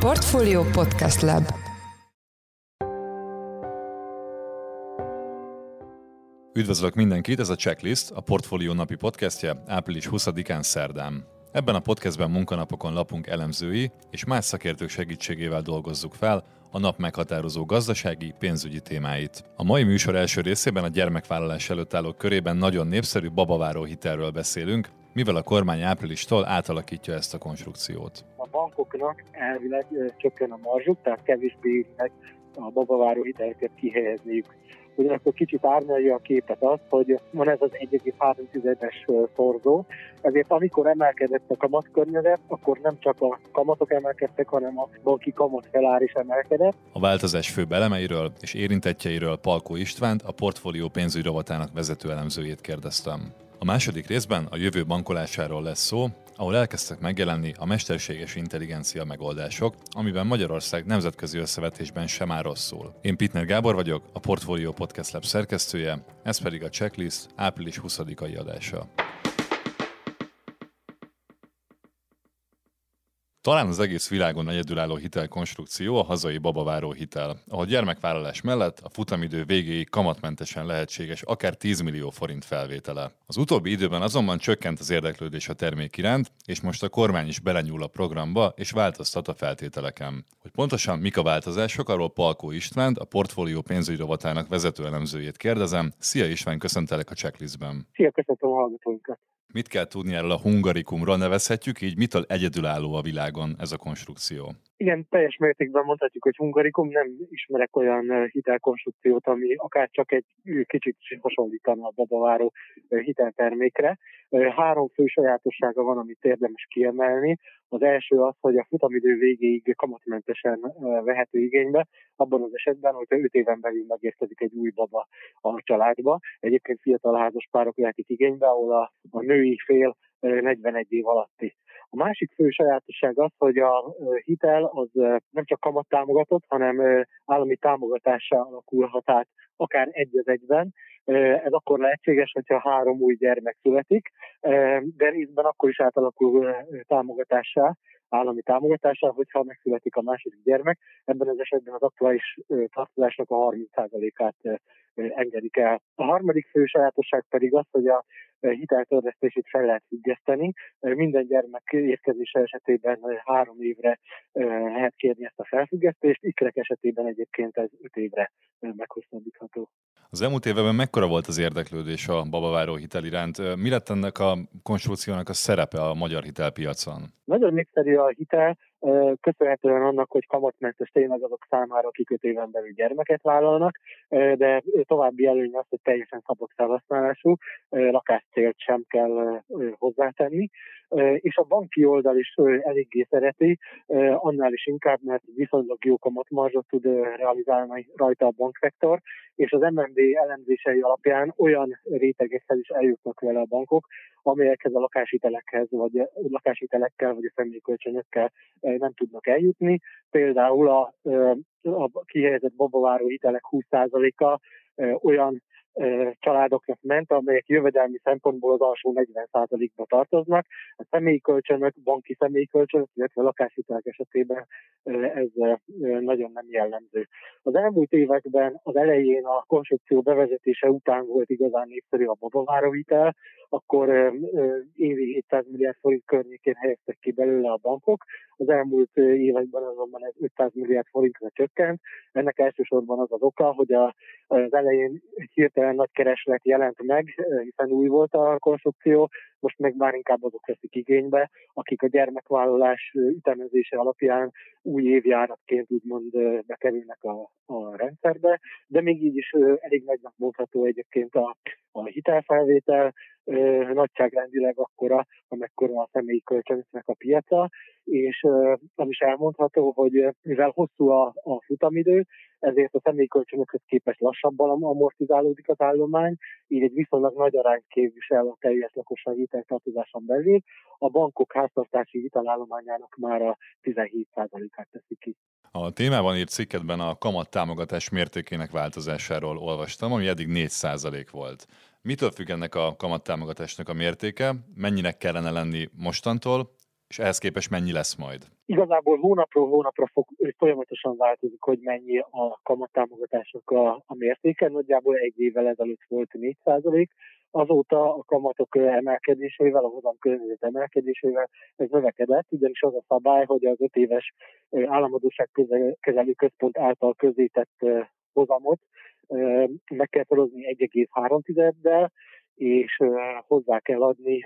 Portfolio Podcast Lab Üdvözlök mindenkit, ez a Checklist, a Portfolio napi podcastje április 20-án szerdán. Ebben a podcastben munkanapokon lapunk elemzői és más szakértők segítségével dolgozzuk fel a nap meghatározó gazdasági, pénzügyi témáit. A mai műsor első részében a gyermekvállalás előtt állók körében nagyon népszerű babaváró hitelről beszélünk, mivel a kormány áprilistól átalakítja ezt a konstrukciót. A bankoknak elvileg csökken a marzsuk, tehát kevésbé meg a babaváró hiteleket kihelyezniük Ugyanakkor kicsit árnyalja a képet az, hogy van ez az 1,3-es szorzó, ezért amikor emelkedett a kamatkörnyezet, akkor nem csak a kamatok emelkedtek, hanem a banki kamat felár is emelkedett. A változás fő elemeiről és érintettjeiről Palkó Istvánt, a portfólió pénzügyi rovatának vezető elemzőjét kérdeztem. A második részben a jövő bankolásáról lesz szó, ahol elkezdtek megjelenni a mesterséges intelligencia megoldások, amiben Magyarország nemzetközi összevetésben sem áll rosszul. Én Pitner Gábor vagyok, a Portfolio Podcast Lab szerkesztője, ez pedig a Checklist április 20-ai adása. Talán az egész világon egyedülálló hitelkonstrukció a hazai babaváró hitel, ahol gyermekvállalás mellett a futamidő végéig kamatmentesen lehetséges akár 10 millió forint felvétele. Az utóbbi időben azonban csökkent az érdeklődés a termék iránt, és most a kormány is belenyúl a programba és változtat a feltételeken. Hogy pontosan mik a változások, arról Palkó Istvánt, a portfólió pénzügyi rovatának vezető elemzőjét kérdezem. Szia István, köszöntelek a checklistben. Szia, köszöntöm a hallgatóinkat. Mit kell tudni erről a hungarikumról, nevezhetjük így, mitől egyedülálló a világon ez a konstrukció? Igen, teljes mértékben mondhatjuk, hogy hungarikum, nem ismerek olyan hitelkonstrukciót, ami akár csak egy kicsit hasonlítana a babaváró hiteltermékre. Három fő sajátossága van, amit érdemes kiemelni. Az első az, hogy a futamidő végéig kamatmentesen vehető igénybe, abban az esetben, hogyha 5 éven belül megérkezik egy új baba a családba. Egyébként fiatal házas párok vehetik igénybe, ahol a, a női fél 41 év alatti. A másik fő sajátosság az, hogy a hitel az nem csak kamat támogatott, hanem állami támogatással alakulhat át akár egy az egyben. Ez akkor lehetséges, hogyha három új gyermek születik, de részben akkor is átalakul támogatássá, állami támogatással, hogyha megszületik a második gyermek. Ebben az esetben az aktuális tartozásnak a 30%-át engedik el. A harmadik fő sajátosság pedig az, hogy a hiteltörlesztését fel lehet függeszteni. Minden gyermek érkezése esetében három évre lehet kérni ezt a felfüggesztést, ikrek esetében egyébként ez öt évre meghosszabbítható. Az elmúlt években mekkora volt az érdeklődés a babaváró hitel iránt? Mi lett ennek a konstrukciónak a szerepe a magyar hitelpiacon? Nagyon népszerű a hitel, köszönhetően annak, hogy kamatmentes tényleg azok számára, akik öt éven belül gyermeket vállalnak, de további előny az, hogy teljesen szabott felhasználású, lakáscélt sem kell hozzátenni, és a banki oldal is eléggé szereti, annál is inkább, mert viszonylag jó kamatmarzsot tud realizálni rajta a bankszektor, és az MNB elemzései alapján olyan rétegekhez is eljutnak vele a bankok, amelyekhez a lakáshitelekhez, vagy lakáshitelekkel, vagy a személykölcsönökkel nem tudnak eljutni. Például a, a kihelyezett babaváró hitelek 20%-a olyan családoknak ment, amelyek jövedelmi szempontból az alsó 40%-ba tartoznak. A személyi kölcsönök, banki személyi kölcsönök, illetve lakáshitelek esetében ez nagyon nem jellemző. Az elmúlt években az elején a konstrukció bevezetése után volt igazán népszerű a babaváróhitel, akkor évi 700 milliárd forint környékén helyeztek ki belőle a bankok. Az elmúlt években azonban ez 500 milliárd forintra csökkent. Ennek elsősorban az az oka, hogy a, az elején hirtelen nagy kereslet jelent meg, hiszen új volt a konstrukció, most meg már inkább azok veszik igénybe, akik a gyermekvállalás ütemezése alapján új évjáratként úgymond bekerülnek a, a rendszerbe, de még így is elég nagynak mondható egyébként a, a hitelfelvétel, nagyságrendileg akkora, amekkora a személyi kölcsönöknek a piaca, és az is elmondható, hogy mivel hosszú a, a futamidő, ezért a személyi kölcsönökhöz képest lassabban amortizálódik az állomány, így egy viszonylag nagy arányt képvisel a teljes lakosság hiteltartozáson belül. A bankok háztartási hitelállományának már a 17%-át teszi ki. A témában írt cikketben a kamat támogatás mértékének változásáról olvastam, ami eddig 4% volt. Mitől függ ennek a kamattámogatásnak a mértéke? Mennyinek kellene lenni mostantól? És ehhez képest mennyi lesz majd? Igazából hónapról hónapra fog, folyamatosan változik, hogy mennyi a kamattámogatások a, a mértéke. Nagyjából egy évvel ezelőtt volt 4% Azóta a kamatok emelkedésével, a hozam környezet emelkedésével ez növekedett, ugyanis az a szabály, hogy az öt éves államadóságkezelő központ által közzétett hozamot meg kell szorozni 1,3-del, és hozzá kell adni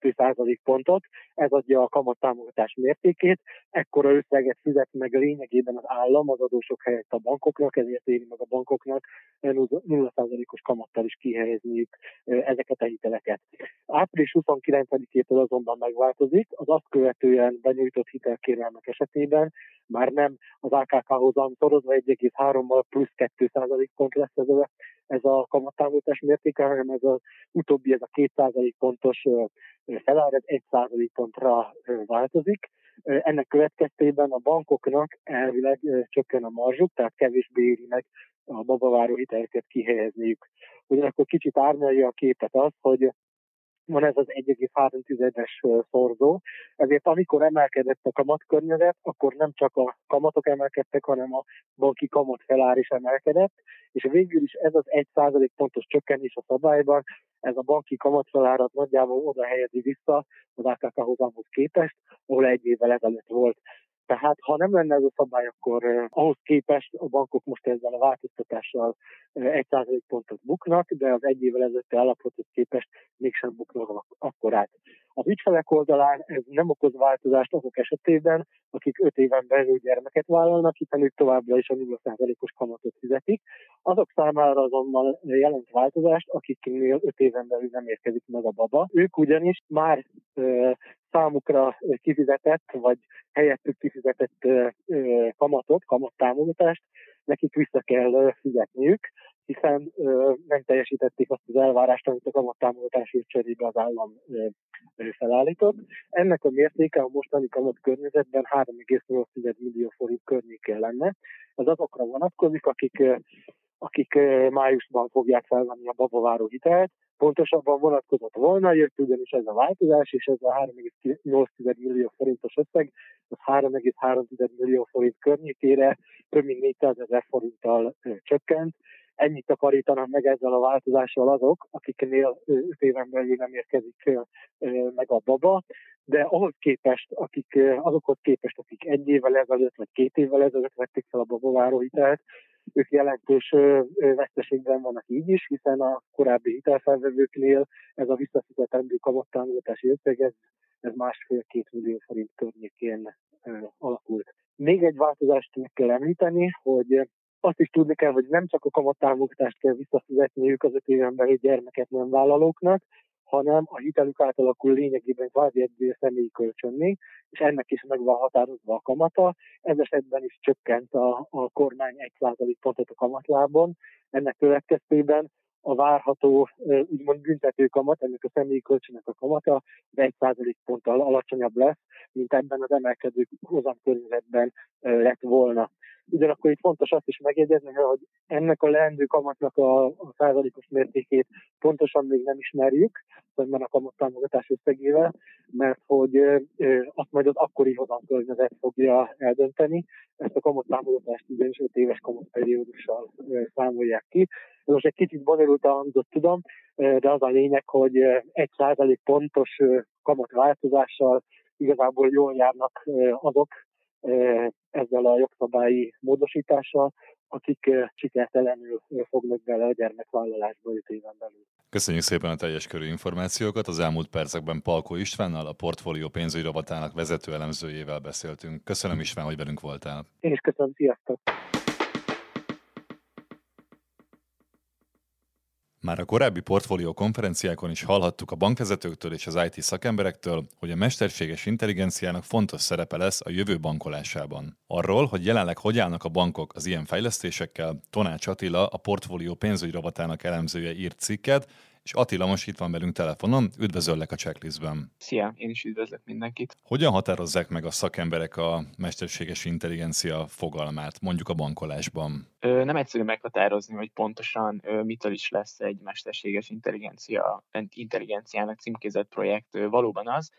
2% pontot, ez adja a kamattámogatás mértékét, ekkora összeget fizet meg lényegében az állam az adósok helyett a bankoknak, ezért éri meg a bankoknak 0%-os kamattal is kihelyezniük ezeket a hiteleket. Április 29-től azonban megváltozik, az azt követően benyújtott hitelkérelmek esetében már nem az AKK hozam szorozva 1,3-mal plusz 2% pont lesz ez a, ez a kamattámogatás mértéke, hanem ez az utóbbi, ez a 2% pontos felár, ez 1% pontra változik. Ennek következtében a bankoknak elvileg csökken a marzsuk, tehát kevésbé éri meg a babaváró hiteleket kihelyezniük. Ugyanakkor kicsit árnyalja a képet az, hogy van ez az 1,3-es szorzó, ezért amikor emelkedett a kamatkörnyezet, akkor nem csak a kamatok emelkedtek, hanem a banki kamat felár is emelkedett, és végül is ez az 1% pontos csökkenés a szabályban, ez a banki kamatfelárat nagyjából oda helyezi vissza az AKK hozamhoz képest, ahol egy évvel ezelőtt volt. Tehát ha nem lenne ez a szabály, akkor uh, ahhoz képest a bankok most ezzel a változtatással uh, 1% pontot buknak, de az egy évvel ezelőtti állapothoz képest mégsem buknak akkorát. Az ügyfelek oldalán ez nem okoz változást azok esetében, akik 5 éven belül gyermeket vállalnak, hiszen ők továbbra is a 0%-os kamatot fizetik. Azok számára azonban jelent változást, akiknél 5 éven belül nem érkezik meg a baba. Ők ugyanis már számukra kifizetett, vagy helyettük kifizetett kamatot, kamattámogatást, nekik vissza kell fizetniük, hiszen nem teljesítették azt az elvárást, amit a kamattámogatásért cserébe az állam felállított. Ennek a mértéke a mostani kamat környezetben 3,8 millió forint környékén lenne. Ez azokra vonatkozik, akik akik májusban fogják felvenni a babaváró hitelt, pontosabban vonatkozott volna, jött ugyanis ez a változás, és ez a 3,8 millió forintos összeg, az 3,3 millió forint környékére több mint 400 ezer forinttal csökkent. Ennyit takarítanak meg ezzel a változással azok, akiknél 5 éven belül nem érkezik meg a baba, de ahhoz képest, akik, azokhoz képest, akik egy évvel ezelőtt vagy két évvel ezelőtt vették fel a babaváró hitelt, ők jelentős veszteségben vannak így is, hiszen a korábbi hitelfelvevőknél ez a visszafizetendő kamattámogatási összeg, ez, ez másfél-két millió forint környékén alakult. Még egy változást meg kell említeni, hogy azt is tudni kell, hogy nem csak a kamattámogatást kell visszafizetniük az öt éven belül gyermeket nem vállalóknak, hanem a hitelük átalakul lényegében kvázi egy személyi kölcsönné, és ennek is meg van határozva a kamata. Ez esetben is csökkent a, a kormány 1% pontot a kamatlábon. Ennek következtében a várható úgymond büntető kamat, ennek a személyi kölcsönnek a kamata, de 1% ponttal alacsonyabb lesz, mint ebben az emelkedő hozamkörnyezetben lett volna. Ugyanakkor itt fontos azt is megjegyezni, hogy ennek a leendő kamatnak a, a százalékos mértékét pontosan még nem ismerjük, szemben a kamat támogatás összegével, mert hogy azt majd az akkori hozamkörnyezet fogja eldönteni. Ezt a kamat támogatást ugyanis 5 éves kamatperiódussal számolják ki. Ez most egy kicsit bonyolultan hangzott, tudom, de az a lényeg, hogy egy százalék pontos kamatváltozással igazából jól járnak azok, ezzel a jogszabályi módosítással, akik sikertelenül fognak bele a gyermekvállalásba 5 éven belül. Köszönjük szépen a teljes körű információkat. Az elmúlt percekben Palkó Istvánnal, a portfólió pénzügyi rovatának vezető elemzőjével beszéltünk. Köszönöm István, hogy velünk voltál. Én is köszönöm, sziasztok! Már a korábbi portfólió konferenciákon is hallhattuk a bankvezetőktől és az IT szakemberektől, hogy a mesterséges intelligenciának fontos szerepe lesz a jövő bankolásában. Arról, hogy jelenleg hogy állnak a bankok az ilyen fejlesztésekkel, Tonács Attila, a portfólió pénzügyi rovatának elemzője írt cikket, és Attila most itt van velünk telefonon, üdvözöllek a checklistben. Szia, én is üdvözlök mindenkit. Hogyan határozzák meg a szakemberek a mesterséges intelligencia fogalmát, mondjuk a bankolásban? Ö, nem egyszerű meghatározni, hogy pontosan ö, mitől is lesz egy mesterséges intelligencia, intelligenciának címkézett projekt ö, valóban az,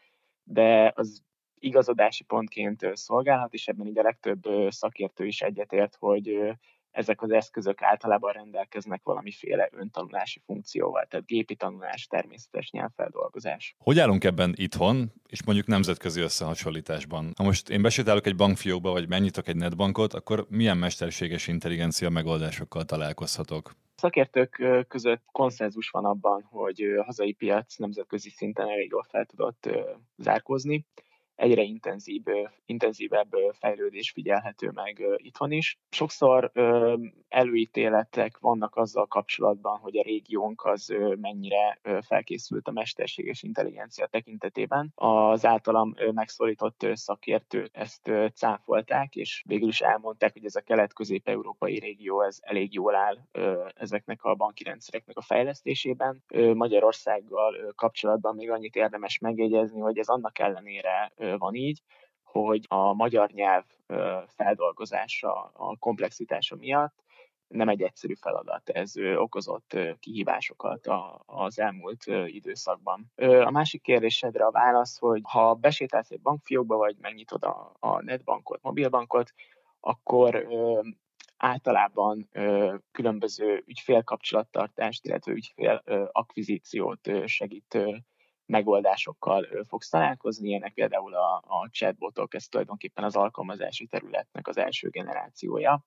de az igazodási pontként szolgálhat, és ebben így a legtöbb szakértő is egyetért, hogy ezek az eszközök általában rendelkeznek valamiféle öntanulási funkcióval, tehát gépi tanulás, természetes nyelvfeldolgozás. Hogy állunk ebben itthon, és mondjuk nemzetközi összehasonlításban? Ha most én besétálok egy bankfiókba, vagy megnyitok egy netbankot, akkor milyen mesterséges intelligencia megoldásokkal találkozhatok? Szakértők között konszenzus van abban, hogy a hazai piac nemzetközi szinten elég jól fel tudott zárkózni egyre intenzív, intenzívebb fejlődés figyelhető meg itthon is. Sokszor előítéletek vannak azzal kapcsolatban, hogy a régiónk az mennyire felkészült a mesterséges intelligencia tekintetében. Az általam megszólított szakértő ezt cáfolták, és végül is elmondták, hogy ez a kelet-közép-európai régió ez elég jól áll ezeknek a banki rendszereknek a fejlesztésében. Magyarországgal kapcsolatban még annyit érdemes megjegyezni, hogy ez annak ellenére van így, hogy a magyar nyelv feldolgozása, a komplexitása miatt nem egy egyszerű feladat. Ez okozott kihívásokat az elmúlt időszakban. A másik kérdésedre a válasz, hogy ha besétálsz egy bankfiókba, vagy megnyitod a, netbankot, mobilbankot, akkor általában különböző ügyfélkapcsolattartást, illetve ügyfél akvizíciót segít megoldásokkal fogsz találkozni, ilyenek például a, a chatbotok, ez tulajdonképpen az alkalmazási területnek az első generációja.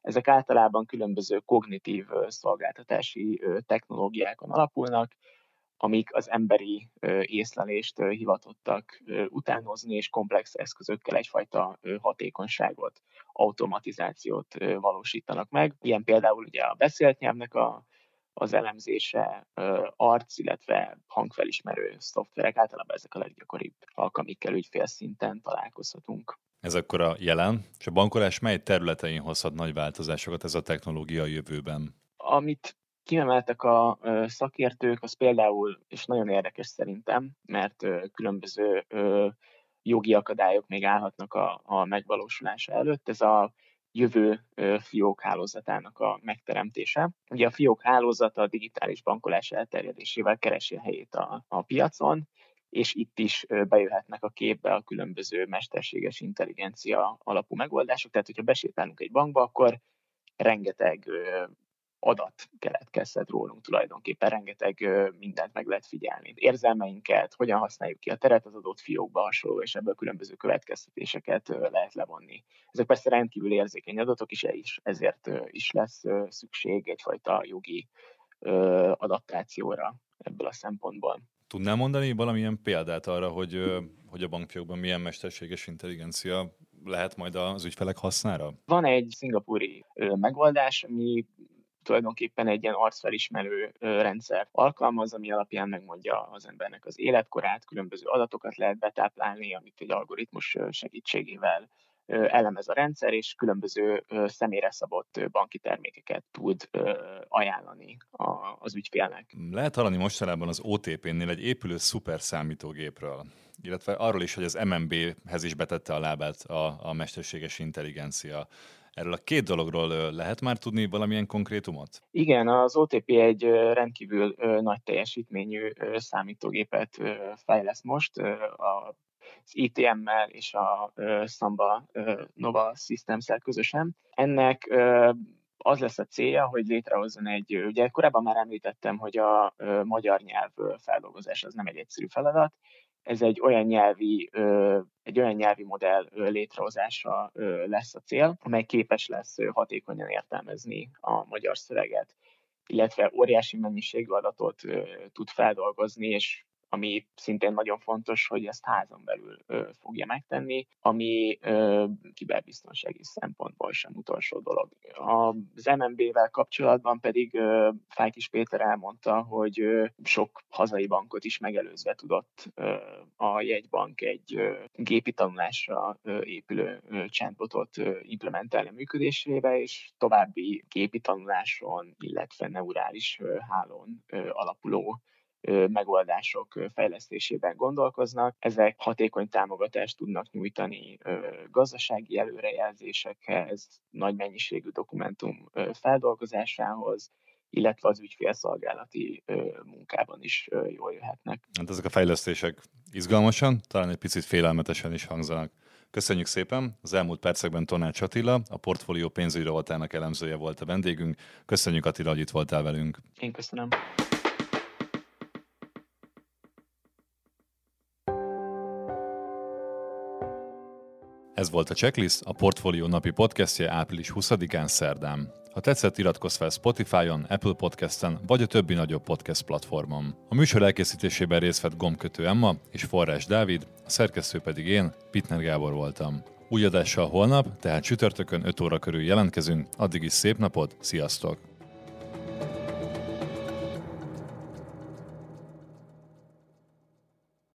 Ezek általában különböző kognitív szolgáltatási technológiákon alapulnak, amik az emberi észlelést hivatottak utánozni, és komplex eszközökkel egyfajta hatékonyságot, automatizációt valósítanak meg. Ilyen például ugye a beszélt nyelvnek a az elemzése, arc, illetve hangfelismerő szoftverek, általában ezek a leggyakoribb amikkel ügyfélszinten találkozhatunk. Ez akkor a jelen, és a bankolás mely területein hozhat nagy változásokat ez a technológia a jövőben? Amit kiemeltek a szakértők, az például, és nagyon érdekes szerintem, mert különböző jogi akadályok még állhatnak a, a megvalósulása előtt. Ez a jövő fiók hálózatának a megteremtése. Ugye a fiók hálózata a digitális bankolás elterjedésével keresi a helyét a, a piacon, és itt is bejöhetnek a képbe a különböző mesterséges intelligencia alapú megoldások. Tehát, hogyha besétálunk egy bankba, akkor rengeteg adat keletkezhet rólunk tulajdonképpen, rengeteg mindent meg lehet figyelni. Érzelmeinket, hogyan használjuk ki a teret az adott fiókba hasonló, és ebből különböző következtetéseket lehet levonni. Ezek persze rendkívül érzékeny adatok, és ezért is lesz szükség egyfajta jogi adaptációra ebből a szempontból. Tudnál mondani valamilyen példát arra, hogy, hogy a bankfiókban milyen mesterséges intelligencia lehet majd az ügyfelek hasznára? Van egy szingapúri megoldás, ami tulajdonképpen egy ilyen arcfelismerő rendszer alkalmaz, ami alapján megmondja az embernek az életkorát, különböző adatokat lehet betáplálni, amit egy algoritmus segítségével elemez a rendszer, és különböző személyre szabott banki termékeket tud ajánlani az ügyfélnek. Lehet hallani mostanában az OTP-nél egy épülő szuper számítógépről, illetve arról is, hogy az MNB-hez is betette a lábát a, a mesterséges intelligencia. Erről a két dologról lehet már tudni valamilyen konkrétumot? Igen, az OTP egy rendkívül nagy teljesítményű számítógépet fejleszt most. Az ITM-mel és a Samba Nova Systems-el közösen. Ennek az lesz a célja, hogy létrehozzon egy, ugye korábban már említettem, hogy a magyar nyelv feldolgozás az nem egy egyszerű feladat, ez egy olyan nyelvi, egy olyan nyelvi modell létrehozása lesz a cél, amely képes lesz hatékonyan értelmezni a magyar szöveget, illetve óriási mennyiségű adatot tud feldolgozni, és ami szintén nagyon fontos, hogy ezt házon belül ö, fogja megtenni, ami ö, kiberbiztonsági szempontból sem utolsó dolog. Az MNB-vel kapcsolatban pedig ö, Fájkis Péter elmondta, hogy ö, sok hazai bankot is megelőzve tudott ö, a jegybank egy ö, gépi tanulásra ö, épülő ö, chatbotot ö, implementálni a működésébe, és további gépi tanuláson, illetve neurális ö, hálón ö, alapuló megoldások fejlesztésében gondolkoznak. Ezek hatékony támogatást tudnak nyújtani gazdasági előrejelzésekhez, nagy mennyiségű dokumentum feldolgozásához, illetve az ügyfélszolgálati munkában is jól jöhetnek. Hát ezek a fejlesztések izgalmasan, talán egy picit félelmetesen is hangzanak. Köszönjük szépen! Az elmúlt percekben Tonát Attila, a portfólió pénzügyi rovatának elemzője volt a vendégünk. Köszönjük Attila, hogy itt voltál velünk. Én köszönöm. Ez volt a Checklist, a Portfolio napi podcastje április 20-án szerdán. Ha tetszett, iratkozz fel Spotify-on, Apple Podcast-en, vagy a többi nagyobb podcast platformon. A műsor elkészítésében részt vett gombkötő Emma és Forrás Dávid, a szerkesztő pedig én, Pitner Gábor voltam. Új adással holnap, tehát csütörtökön 5 óra körül jelentkezünk, addig is szép napot, sziasztok!